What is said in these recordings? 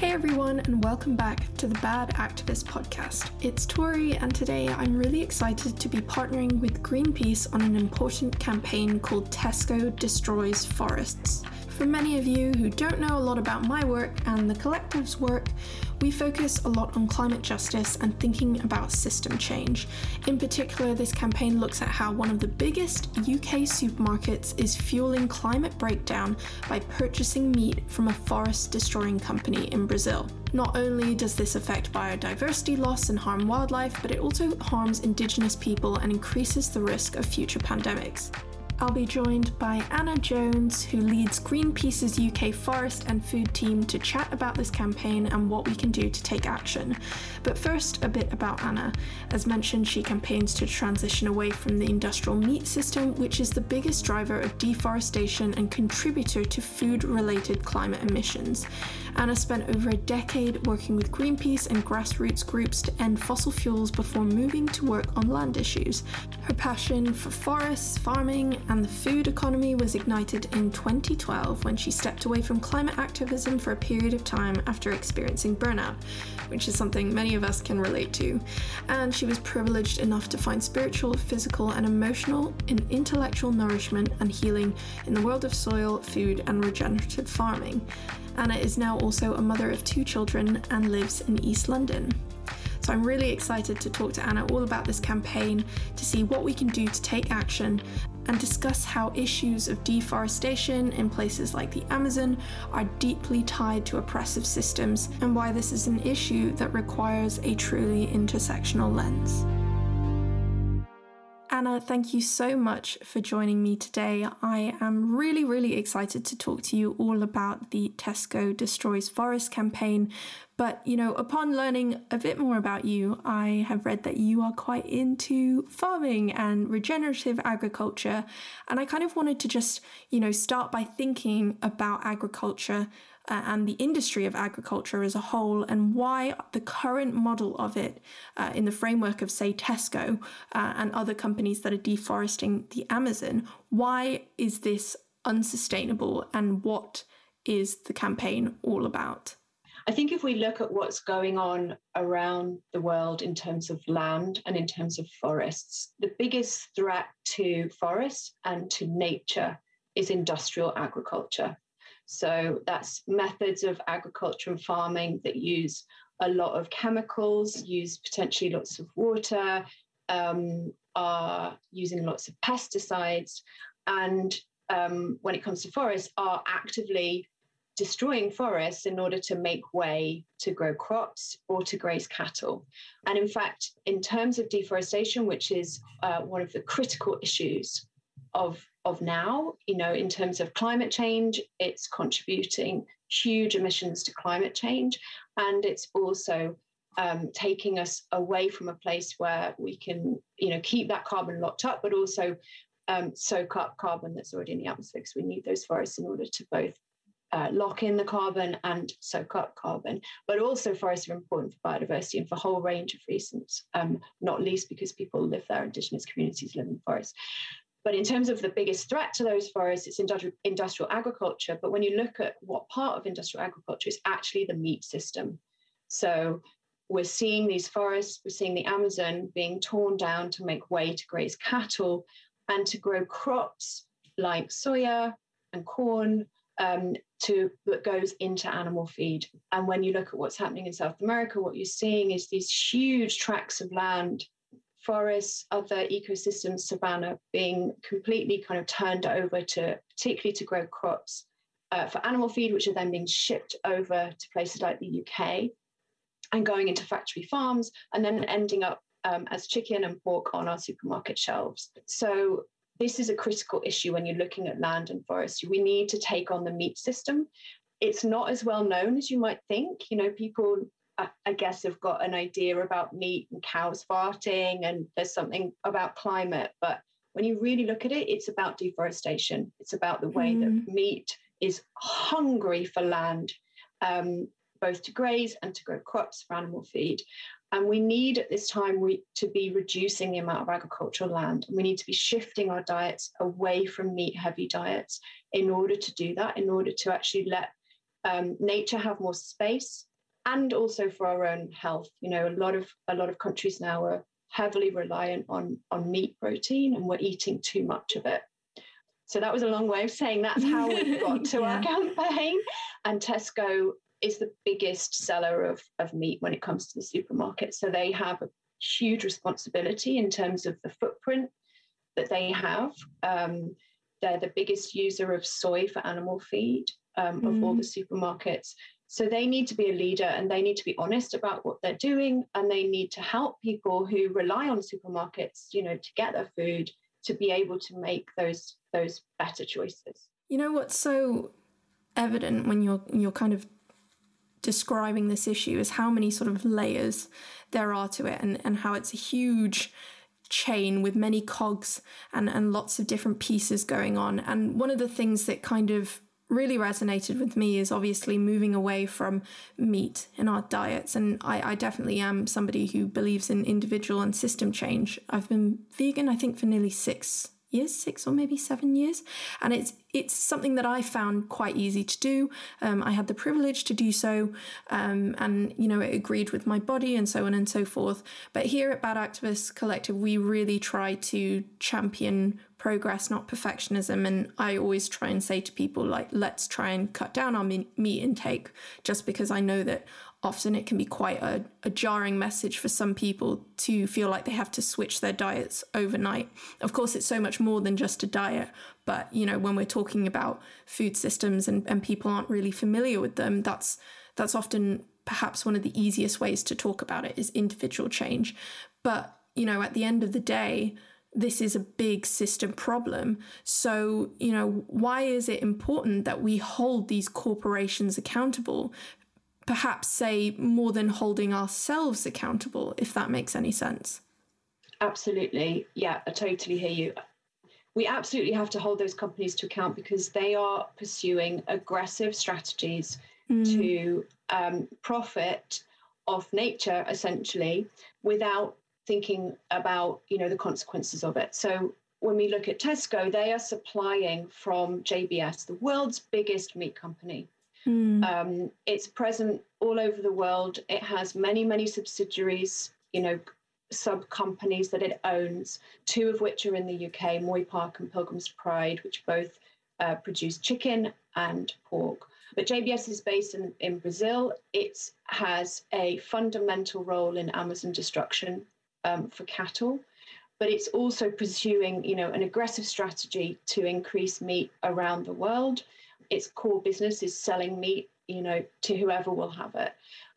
Hey everyone, and welcome back to the Bad Activist podcast. It's Tori, and today I'm really excited to be partnering with Greenpeace on an important campaign called Tesco Destroys Forests. For many of you who don't know a lot about my work and the collective's work, we focus a lot on climate justice and thinking about system change. In particular, this campaign looks at how one of the biggest UK supermarkets is fueling climate breakdown by purchasing meat from a forest destroying company in Brazil. Not only does this affect biodiversity loss and harm wildlife, but it also harms indigenous people and increases the risk of future pandemics. I'll be joined by Anna Jones, who leads Greenpeace's UK forest and food team, to chat about this campaign and what we can do to take action. But first, a bit about Anna. As mentioned, she campaigns to transition away from the industrial meat system, which is the biggest driver of deforestation and contributor to food related climate emissions. Anna spent over a decade working with Greenpeace and grassroots groups to end fossil fuels before moving to work on land issues. Her passion for forests, farming, and the food economy was ignited in 2012 when she stepped away from climate activism for a period of time after experiencing burnout, which is something many of us can relate to. And she was privileged enough to find spiritual, physical, and emotional and intellectual nourishment and healing in the world of soil, food, and regenerative farming. Anna is now also a mother of two children and lives in East London. So I'm really excited to talk to Anna all about this campaign, to see what we can do to take action, and discuss how issues of deforestation in places like the Amazon are deeply tied to oppressive systems, and why this is an issue that requires a truly intersectional lens. Anna, thank you so much for joining me today. I am really, really excited to talk to you all about the Tesco Destroys Forest campaign. But, you know, upon learning a bit more about you, I have read that you are quite into farming and regenerative agriculture. And I kind of wanted to just, you know, start by thinking about agriculture uh, and the industry of agriculture as a whole and why the current model of it uh, in the framework of, say, Tesco uh, and other companies that are deforesting the Amazon, why is this unsustainable and what is the campaign all about? I think if we look at what's going on around the world in terms of land and in terms of forests, the biggest threat to forests and to nature is industrial agriculture. So that's methods of agriculture and farming that use a lot of chemicals, use potentially lots of water, um, are using lots of pesticides, and um, when it comes to forests, are actively destroying forests in order to make way to grow crops or to graze cattle. And in fact, in terms of deforestation, which is uh, one of the critical issues of of now. You know, in terms of climate change, it's contributing huge emissions to climate change, and it's also um, taking us away from a place where we can, you know, keep that carbon locked up, but also um, soak up carbon that's already in the atmosphere. Because we need those forests in order to both uh, lock in the carbon and soak up carbon. But also, forests are important for biodiversity and for a whole range of reasons, um, not least because people live there, Indigenous communities live in forests. But in terms of the biggest threat to those forests, it's industrial, agriculture. But when you look at what part of industrial agriculture is actually the meat system. So we're seeing these forests, we're seeing the Amazon being torn down to make way to graze cattle and to grow crops like soya and corn um, to that goes into animal feed. And when you look at what's happening in South America, what you're seeing is these huge tracts of land forests, other ecosystems, savanna being completely kind of turned over to, particularly to grow crops uh, for animal feed, which are then being shipped over to places like the UK and going into factory farms and then ending up um, as chicken and pork on our supermarket shelves. So this is a critical issue when you're looking at land and forest. We need to take on the meat system. It's not as well known as you might think. You know, people I, guess have got an idea about meat and cows farting, and there's something about climate. But when you really look at it, it's about deforestation. It's about the way mm. that meat is hungry for land, um, both to graze and to grow crops for animal feed. And we need at this time we, to be reducing the amount of agricultural land. And we need to be shifting our diets away from meat heavy diets in order to do that, in order to actually let um, nature have more space and also for our own health. You know, a lot of a lot of countries now are heavily reliant on on meat protein, and we're eating too much of it. So that was a long way of saying that's how we got to yeah. our campaign. And Tesco is the biggest seller of, of meat when it comes to the supermarket. So they have a huge responsibility in terms of the footprint that they have. Um, they're the biggest user of soy for animal feed um, of mm. all the supermarkets. So they need to be a leader and they need to be honest about what they're doing and they need to help people who rely on supermarkets, you know, to get their food to be able to make those those better choices. You know what's so evident when you're you're kind of describing this issue is how many sort of layers there are to it and, and how it's a huge chain with many cogs and, and lots of different pieces going on. And one of the things that kind of really resonated with me is obviously moving away from meat in our diets. And I, I, definitely am somebody who believes in individual and system change. I've been vegan, I think, for nearly six years, six or maybe seven years, and it's it's something that I found quite easy to do. Um, I had the privilege to do so, um, and you know it agreed with my body and so on and so forth. But here at Bad Activists Collective, we really try to champion progress, not perfectionism. And I always try and say to people like, let's try and cut down our meat intake, just because I know that often it can be quite a, a, jarring message for some people to feel like they have to switch their diets overnight. Of course, it's so much more than just a diet, but you know, when we're talking about food systems and, and people aren't really familiar with them, that's that's often perhaps one of the easiest ways to talk about it is individual change. But, you know, at the end of the day, this is a big system problem. So, you know, why is it important that we hold these corporations accountable perhaps say more than holding ourselves accountable, if that makes any sense. Absolutely. Yeah, I totally hear you. We absolutely have to hold those companies to account because they are pursuing aggressive strategies mm. to um, profit off nature, essentially, without thinking about you know the consequences of it. So when we look at Tesco, they are supplying from JBS, the world's biggest meat company. Mm. Um, it's present all over the world. It has many, many subsidiaries, you know, sub companies that it owns, two of which are in the UK, Moy Park and Pilgrim's Pride, which both uh, produce chicken and pork. But JBS is based in, in Brazil. It has a fundamental role in Amazon destruction um, for cattle, but it's also pursuing, you know, an aggressive strategy to increase meat around the world its core business is selling meat, you know, to whoever will have it.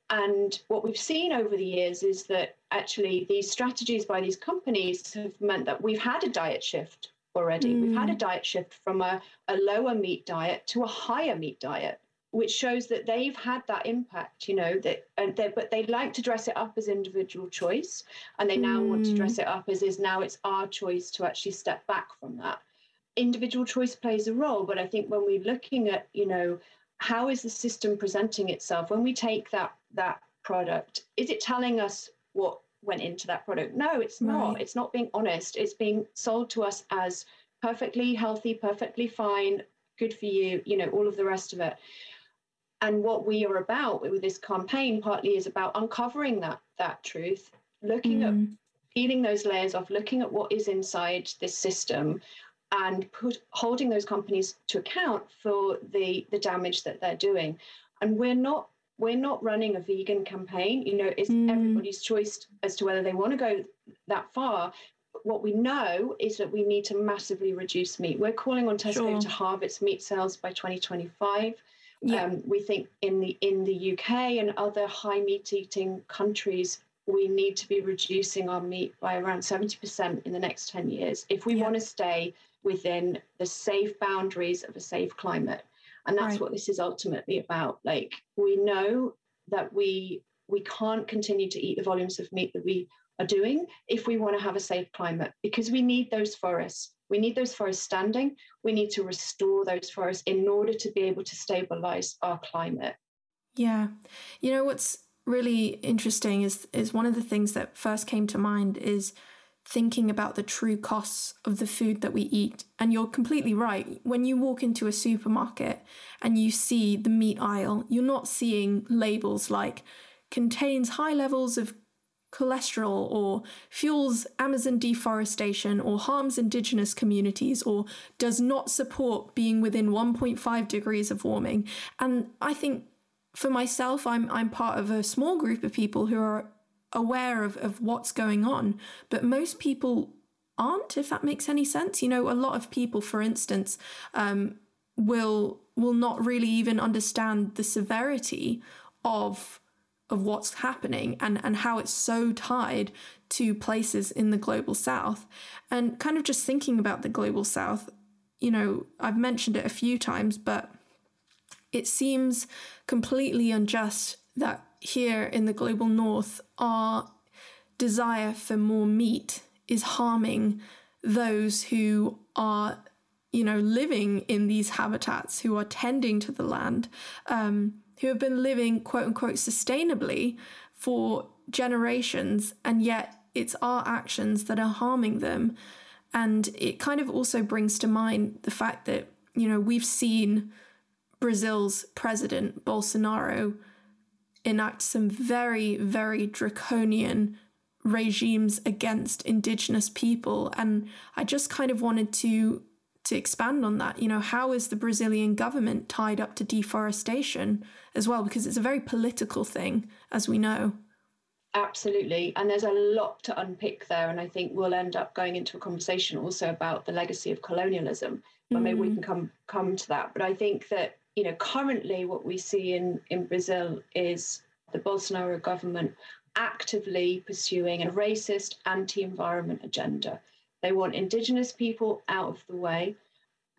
And what we've seen over the years is that actually these strategies by these companies have meant that we've had a diet shift already. Mm. We've had a mm. diet shift from a, a lower meat diet to a higher meat diet, which shows that they've had that impact, you know, that and they but they like to dress it up as individual choice. And they now mm. want to mm. dress it up as is now it's our choice to actually step back from that individual choice plays a role but i think when we're looking at you know how is the system presenting itself when we take that that product is it telling us what went into that product no it's not right. it's not being honest it's being sold to us as perfectly healthy perfectly fine good for you you know all of the rest of it and what we are about with this campaign partly is about uncovering that that truth looking mm. at peeling those layers off looking at what is inside this system and put holding those companies to account for the the damage that they're doing and we're not we're not running a vegan campaign you know it's mm. everybody's choice as to whether they want to go that far what we know is that we need to massively reduce meat we're calling on tesco sure. to halve its meat sales by 2025 yeah. Um, we think in the in the uk and other high meat eating countries we need to be reducing our meat by around 70% in the next 10 years if we yeah. want to stay within the safe boundaries of a safe climate. And that's right. what this is ultimately about. Like we know that we we can't continue to eat the volumes of meat that we are doing if we want to have a safe climate because we need those forests. We need those forests standing. We need to restore those forests in order to be able to stabilize our climate. Yeah. You know what's really interesting is is one of the things that first came to mind is thinking about the true costs of the food that we eat. And you're completely right. When you walk into a supermarket and you see the meat aisle, you're not seeing labels like contains high levels of cholesterol or fuels Amazon deforestation or harms indigenous communities or does not support being within 1.5 degrees of warming. And I think for myself, I'm I'm part of a small group of people who are aware of, of what's going on, but most people aren't, if that makes any sense. You know, a lot of people, for instance, um, will will not really even understand the severity of of what's happening and, and how it's so tied to places in the global south. And kind of just thinking about the global south, you know, I've mentioned it a few times, but it seems completely unjust that here in the global north, our desire for more meat is harming those who are, you know, living in these habitats, who are tending to the land, um, who have been living quote unquote sustainably for generations, and yet it's our actions that are harming them. And it kind of also brings to mind the fact that, you know, we've seen Brazil's president, Bolsonaro, enact some very, very draconian regimes against indigenous people. And I just kind of wanted to to expand on that. You know, how is the Brazilian government tied up to deforestation as well? Because it's a very political thing, as we know. Absolutely. And there's a lot to unpick there. And I think we'll end up going into a conversation also about the legacy of colonialism. But maybe we mm. can come come to that. But I think that you know, currently what we see in, in Brazil is the Bolsonaro government actively pursuing a racist anti environment agenda. They want indigenous people out of the way,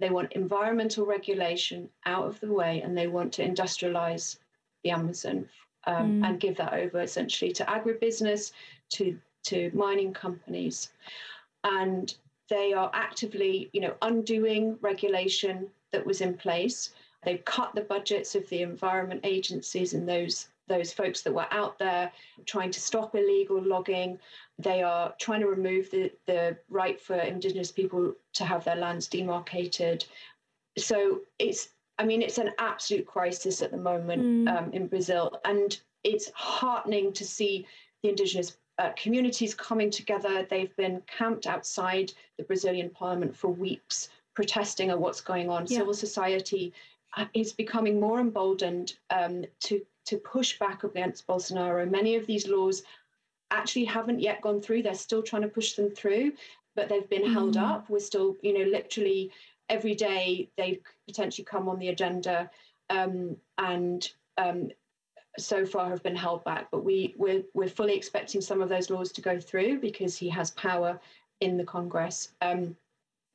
they want environmental regulation out of the way, and they want to industrialize the Amazon um, mm. and give that over essentially to agribusiness, to, to mining companies. And they are actively, you know, undoing regulation that was in place They've cut the budgets of the environment agencies and those those folks that were out there trying to stop illegal logging. They are trying to remove the, the right for Indigenous people to have their lands demarcated. So it's, I mean, it's an absolute crisis at the moment mm. um, in Brazil. And it's heartening to see the Indigenous uh, communities coming together. They've been camped outside the Brazilian parliament for weeks, protesting at what's going on. Yeah. Civil society is becoming more emboldened um, to to push back against Bolsonaro. Many of these laws actually haven't yet gone through. They're still trying to push them through, but they've been mm. held up. We're still, you know, literally every day they potentially come on the agenda, um, and um, so far have been held back. But we we're we're fully expecting some of those laws to go through because he has power in the Congress. Um,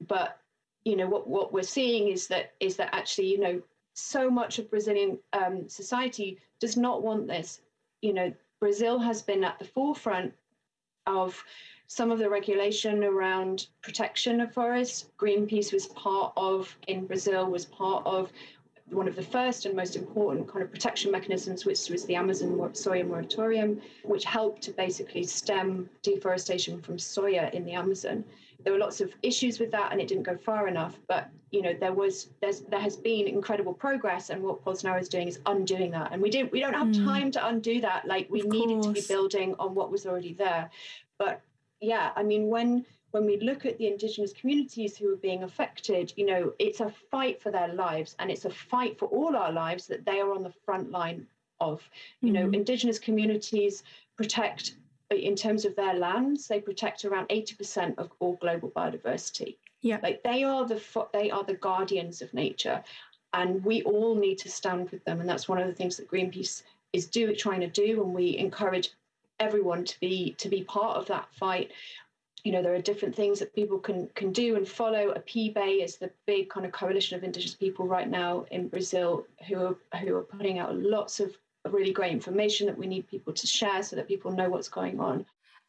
but you know what what we're seeing is that is that actually you know so much of Brazilian um, society does not want this. You know, Brazil has been at the forefront of some of the regulation around protection of forests. Greenpeace was part of in Brazil was part of one of the first and most important kind of protection mechanisms, which was the Amazon soya moratorium, which helped to basically stem deforestation from soya in the Amazon. There were lots of issues with that and it didn't go far enough but you know there was there's there has been incredible progress and what Bolsonaro is doing is undoing that. And we didn't we don't have mm. time to undo that. Like we needed to be building on what was already there. But yeah i mean when when we look at the indigenous communities who are being affected you know it's a fight for their lives and it's a fight for all our lives that they are on the front line of you mm. know indigenous communities protect in terms of their lands, they protect around 80% of all global biodiversity. Yeah. Like they are the they are the guardians of nature and we all need to stand with them and that's one of the things that Greenpeace is do trying to do and we encourage everyone to be to be part of that fight you know there are different things that people can can do and follow APIB is the big kind of coalition of indigenous people right now in brazil who are who are putting out lots of really great information that we need people to share so that people know what's going on.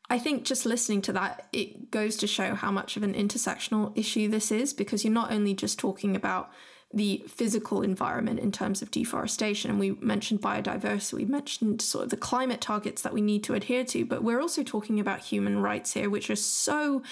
I think just listening to that, it goes to show how much of an intersectional issue this is because you're not only just talking about the physical environment in terms of deforestation. And we mentioned biodiversity, we mentioned sort of the climate targets that we need to adhere to, but we're also talking about human rights here, which are so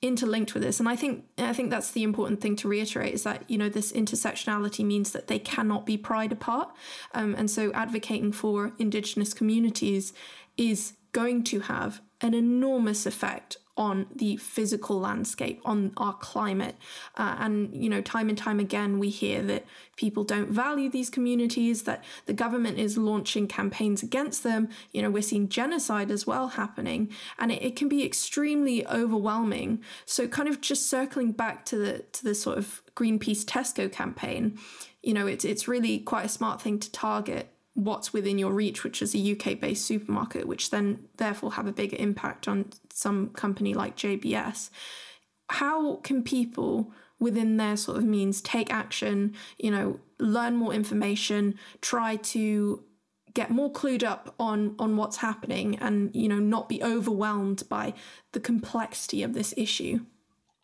interlinked with this. And I think I think that's the important thing to reiterate is that you know this intersectionality means that they cannot be pried apart. Um, and so advocating for indigenous communities is going to have an enormous effect on the physical landscape, on our climate. Uh, and, you know, time and time again, we hear that people don't value these communities, that the government is launching campaigns against them. You know, we're seeing genocide as well happening, and it, it can be extremely overwhelming. So, kind of just circling back to the to the sort of Greenpeace Tesco campaign, you know, it's it's really quite a smart thing to target what's within your reach, which is a UK based supermarket, which then therefore have a bigger impact on some company like JBS. How can people within their sort of means take action, you know, learn more information, try to get more clued up on on what's happening and you know not be overwhelmed by the complexity of this issue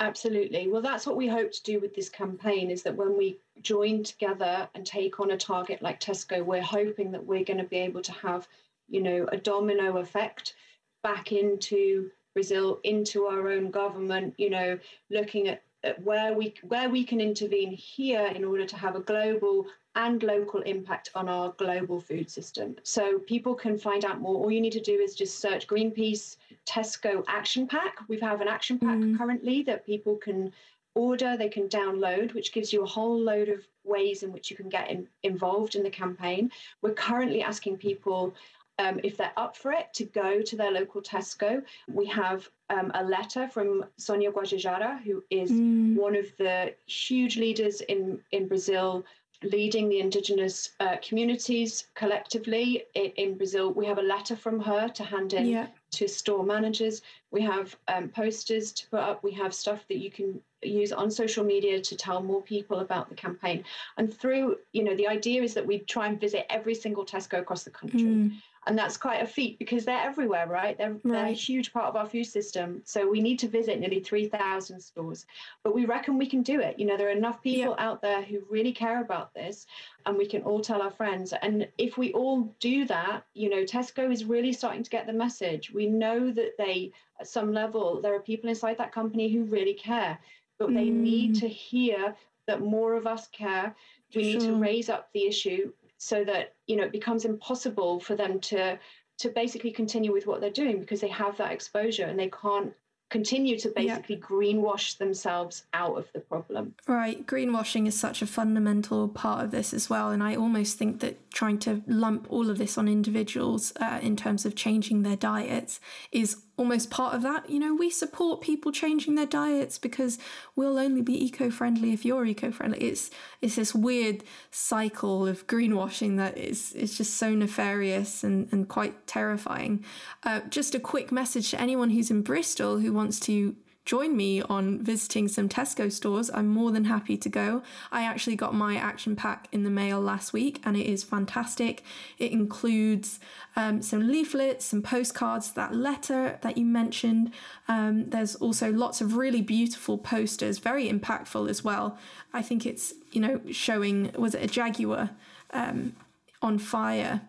Absolutely. Well, that's what we hope to do with this campaign is that when we join together and take on a target like Tesco, we're hoping that we're going to be able to have, you know, a domino effect back into Brazil, into our own government, you know, looking at, where we where we can intervene here in order to have a global and local impact on our global food system. So people can find out more. All you need to do is just search Greenpeace Tesco Action Pack. We have an action pack mm. currently that people can order, they can download, which gives you a whole load of ways in which you can get in, involved in the campaign. We're currently asking people um, if they're up for it to go to their local Tesco. We have um, a letter from Sonia Guajajara, who is mm. one of the huge leaders in, in Brazil leading the indigenous uh, communities collectively in, in, Brazil. We have a letter from her to hand in yeah. to store managers. We have um, posters to put up. We have stuff that you can use on social media to tell more people about the campaign. And through, you know, the idea is that we try and visit every single Tesco across the country. Mm and that's quite a feat because they're everywhere right they're, right. they're, a huge part of our food system so we need to visit nearly 3000 stores but we reckon we can do it you know there are enough people yeah. out there who really care about this and we can all tell our friends and if we all do that you know tesco is really starting to get the message we know that they at some level there are people inside that company who really care but mm. they need to hear that more of us care we sure. need to raise up the issue so that you know it becomes impossible for them to to basically continue with what they're doing because they have that exposure and they can't continue to basically yeah. greenwash themselves out of the problem. Right. Greenwashing is such a fundamental part of this as well. And I almost think that trying to lump all of this on individuals uh, in terms of changing their diets is almost part of that. You know, we support people changing their diets because we'll only be eco-friendly if you're eco-friendly. It's it's this weird cycle of greenwashing that is is just so nefarious and, and quite terrifying. Uh, just a quick message to anyone who's in Bristol who wants to join me on visiting some Tesco stores, I'm more than happy to go. I actually got my action pack in the mail last week and it is fantastic. It includes um, some leaflets, some postcards, that letter that you mentioned. Um, there's also lots of really beautiful posters, very impactful as well. I think it's, you know, showing, was it a Jaguar um, on fire?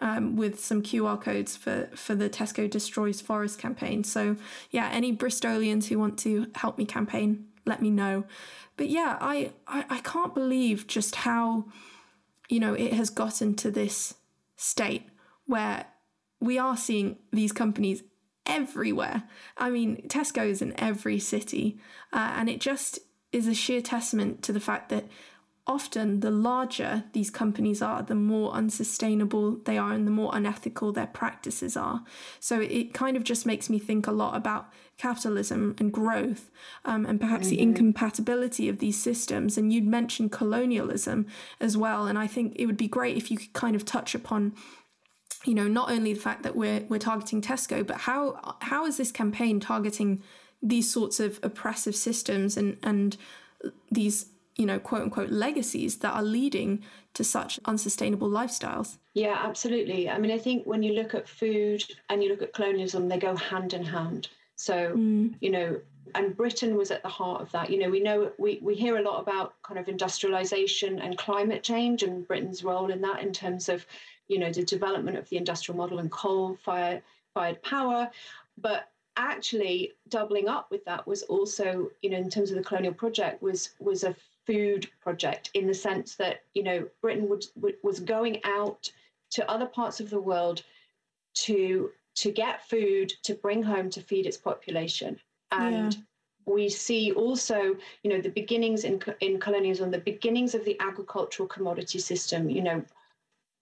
Um, with some QR codes for, for the Tesco Destroys Forest campaign. So, yeah, any Bristolians who want to help me campaign, let me know. But yeah, I, I, I can't believe just how, you know, it has gotten to this state where we are seeing these companies everywhere. I mean, Tesco is in every city, uh, and it just is a sheer testament to the fact that often the larger these companies are, the more unsustainable they are and the more unethical their practices are. So it kind of just makes me think a lot about capitalism and growth um, and perhaps mm-hmm. the incompatibility of these systems. And you'd mentioned colonialism as well. And I think it would be great if you could kind of touch upon you know not only the fact that we're we're targeting Tesco but how how is this campaign targeting these sorts of oppressive systems and and these you know, quote unquote legacies that are leading to such unsustainable lifestyles. Yeah, absolutely. I mean, I think when you look at food and you look at colonialism, they go hand in hand. So, mm. you know, and Britain was at the heart of that. You know, we know we, we hear a lot about kind of industrialization and climate change and Britain's role in that in terms of, you know, the development of the industrial model and coal fire fired power. But actually doubling up with that was also, you know, in terms of the colonial project was was a food project in the sense that, you know, Britain would, would was going out to other parts of the world to to get food to bring home to feed its population. And yeah. we see also you know the beginnings in, in colonialism the beginnings of the agricultural commodity system you know.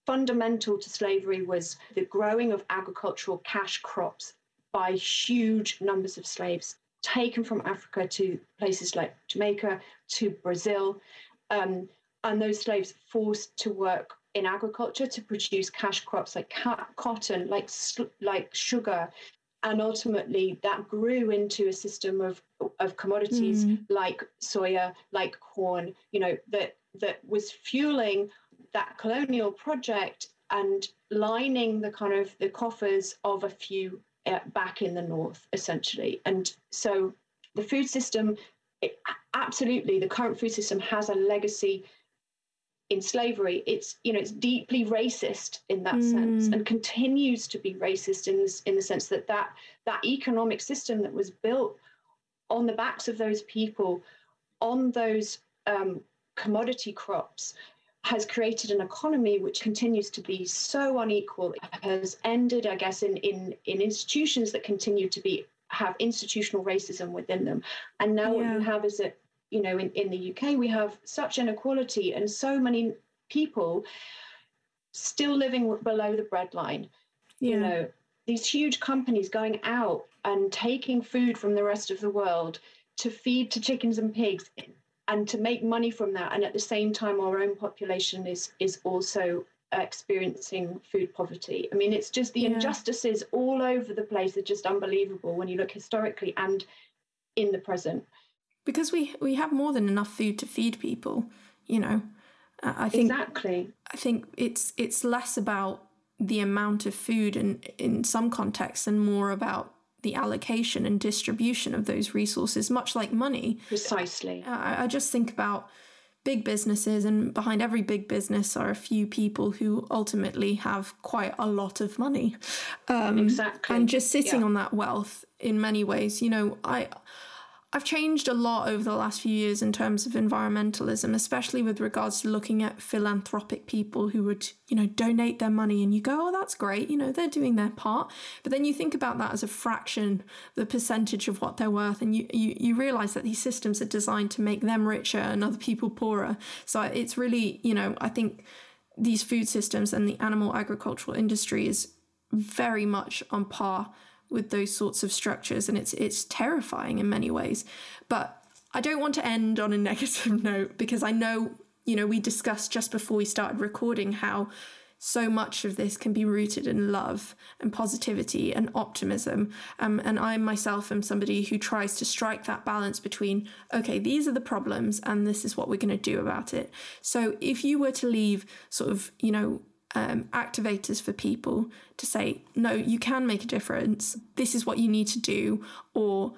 Fundamental to slavery was the growing of agricultural cash crops by huge numbers of slaves taken from africa to places like jamaica to brazil um, and those slaves forced to work in agriculture to produce cash crops like cotton, like like sugar, and ultimately that grew into a system of of commodities mm. like soya, like corn. You know that that was fueling that colonial project and lining the kind of the coffers of a few back in the north, essentially. And so the food system, it, absolutely, the current food system has a legacy in slavery it's you know it's deeply racist in that mm. sense and continues to be racist in this in the sense that that that economic system that was built on the backs of those people on those um, commodity crops has created an economy which continues to be so unequal it has ended i guess in in in institutions that continue to be have institutional racism within them and now yeah. what you have is that you know, in, in the UK, we have such inequality and so many people still living below the breadline. Yeah. You know, these huge companies going out and taking food from the rest of the world to feed to chickens and pigs and to make money from that. And at the same time, our own population is is also experiencing food poverty. I mean, it's just the yeah. injustices all over the place are just unbelievable when you look historically and in the present because we we have more than enough food to feed people you know i think exactly i think it's it's less about the amount of food in in some contexts and more about the allocation and distribution of those resources much like money. Precisely. I, I just think about big businesses and behind every big business are a few people who ultimately have quite a lot of money. Um, exactly. and just sitting yeah. on that wealth in many ways you know i I've changed a lot over the last few years in terms of environmentalism, especially with regards to looking at philanthropic people who would, you know, donate their money and you go, oh, that's great, you know, they're doing their part. But then you think about that as a fraction, the percentage of what they're worth, and you, you, you realize that these systems are designed to make them richer and other people poorer. So it's really, you know, I think these food systems and the animal agricultural industry is very much on par with those sorts of structures and it's it's terrifying in many ways but i don't want to end on a negative note because i know you know we discussed just before we started recording how so much of this can be rooted in love and positivity and optimism. Um, and I myself am somebody who tries to strike that balance between, okay, these are the problems and this is what we're going to do about it. So if you were to leave sort of, you know, um, activators for people to say, no, you can make a difference. This is what you need to do, or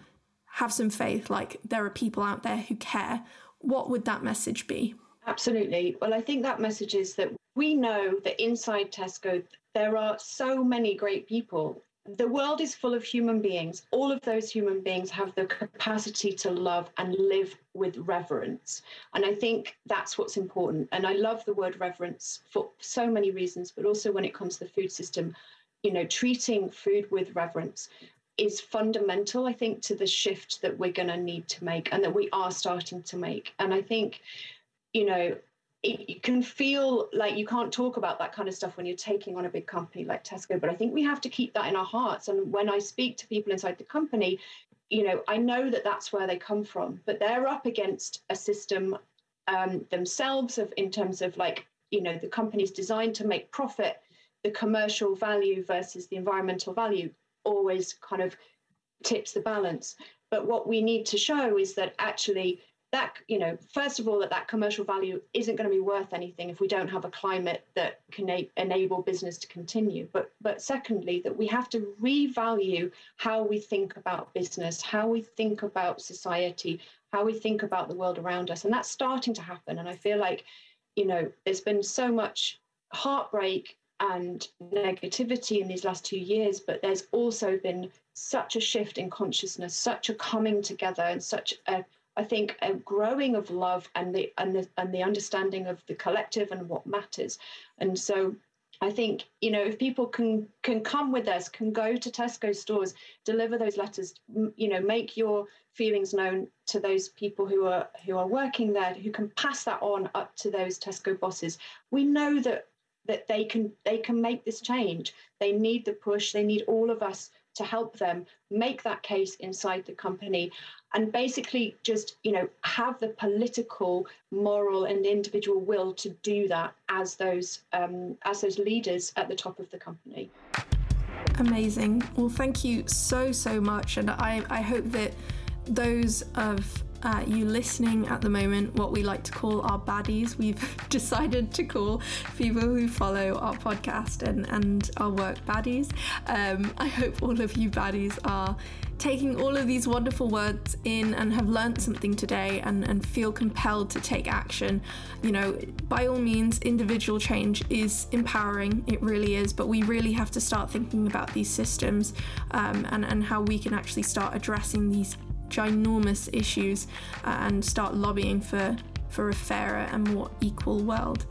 have some faith, like there are people out there who care. What would that message be? Absolutely. Well, I think that message is that we know that inside Tesco, there are so many great people the world is full of human beings. All of those human beings have the capacity to love and live with reverence. And I think that's what's important. And I love the word reverence for so many reasons, but also when it comes to the food system, you know, treating food with reverence is fundamental, I think, to the shift that we're going to need to make and that we are starting to make. And I think, you know, it, can feel like you can't talk about that kind of stuff when you're taking on a big company like Tesco. But I think we have to keep that in our hearts. And when I speak to people inside the company, you know, I know that that's where they come from, but they're up against a system um, themselves of in terms of like, you know, the company's designed to make profit, the commercial value versus the environmental value always kind of tips the balance. But what we need to show is that actually that you know first of all that that commercial value isn't going to be worth anything if we don't have a climate that can a- enable business to continue. But but secondly that we have to revalue how we think about business how we think about society how we think about the world around us. And that's starting to happen. And i feel like you know there's been so much heartbreak and negativity in these last two years but there's also been such a shift in consciousness such a coming together and such a I think a growing of love and the and the and the understanding of the collective and what matters. And so I think you know if people can can come with us, can go to Tesco stores, deliver those letters, you know, make your feelings known to those people who are who are working there, who can pass that on up to those Tesco bosses. We know that that they can they can make this change. They need the push. They need all of us to help them make that case inside the company and basically just you know have the political moral and individual will to do that as those um, as those leaders at the top of the company. Amazing. Well thank you so so much. And i i hope that those of uh, you listening at the moment, what we like to call our baddies. We've decided to call people who follow our podcast and, and our work baddies. Um, I hope all of you baddies are taking all of these wonderful words in and have learned something today and, and feel compelled to take action. You know, by all means, individual change is empowering, it really is, but we really have to start thinking about these systems um, and, and how we can actually start addressing these ginormous issues uh, and start lobbying for for a fairer and more equal world.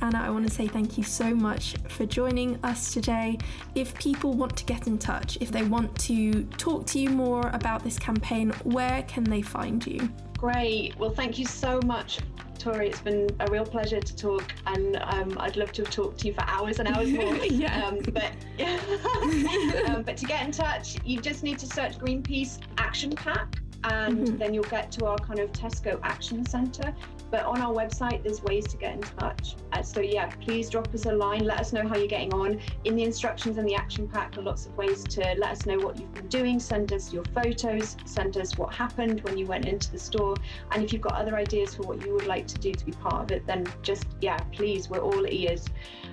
Anna, I want to say thank you so much for joining us today. If people want to get in touch, if they want to talk to you more about this campaign, where can they find you? Great. Well, thank you so much Tori, it's been a real pleasure to talk, and um, I'd love to have talked to you for hours and hours more. yeah. Um, but um, but to get in touch, you just need to search Greenpeace Action Pack, and mm-hmm. then you'll get to our kind of Tesco Action Centre. But on our website, there's ways to get in touch. Uh, so yeah, please drop us a line. Let us know how you're getting on. In the instructions and the action pack, are lots of ways to let us know what you've been doing. Send us your photos. Send us what happened when you went into the store. And if you've got other ideas for what you would like to do to be part of it, then just yeah, please, we're all ears.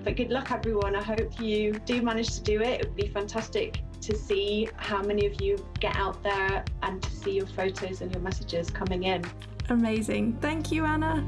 But good luck, everyone. I hope you do manage to do it. It would be fantastic to see how many of you get out there and to see your photos and your messages coming in. Amazing. Thank you, Anna.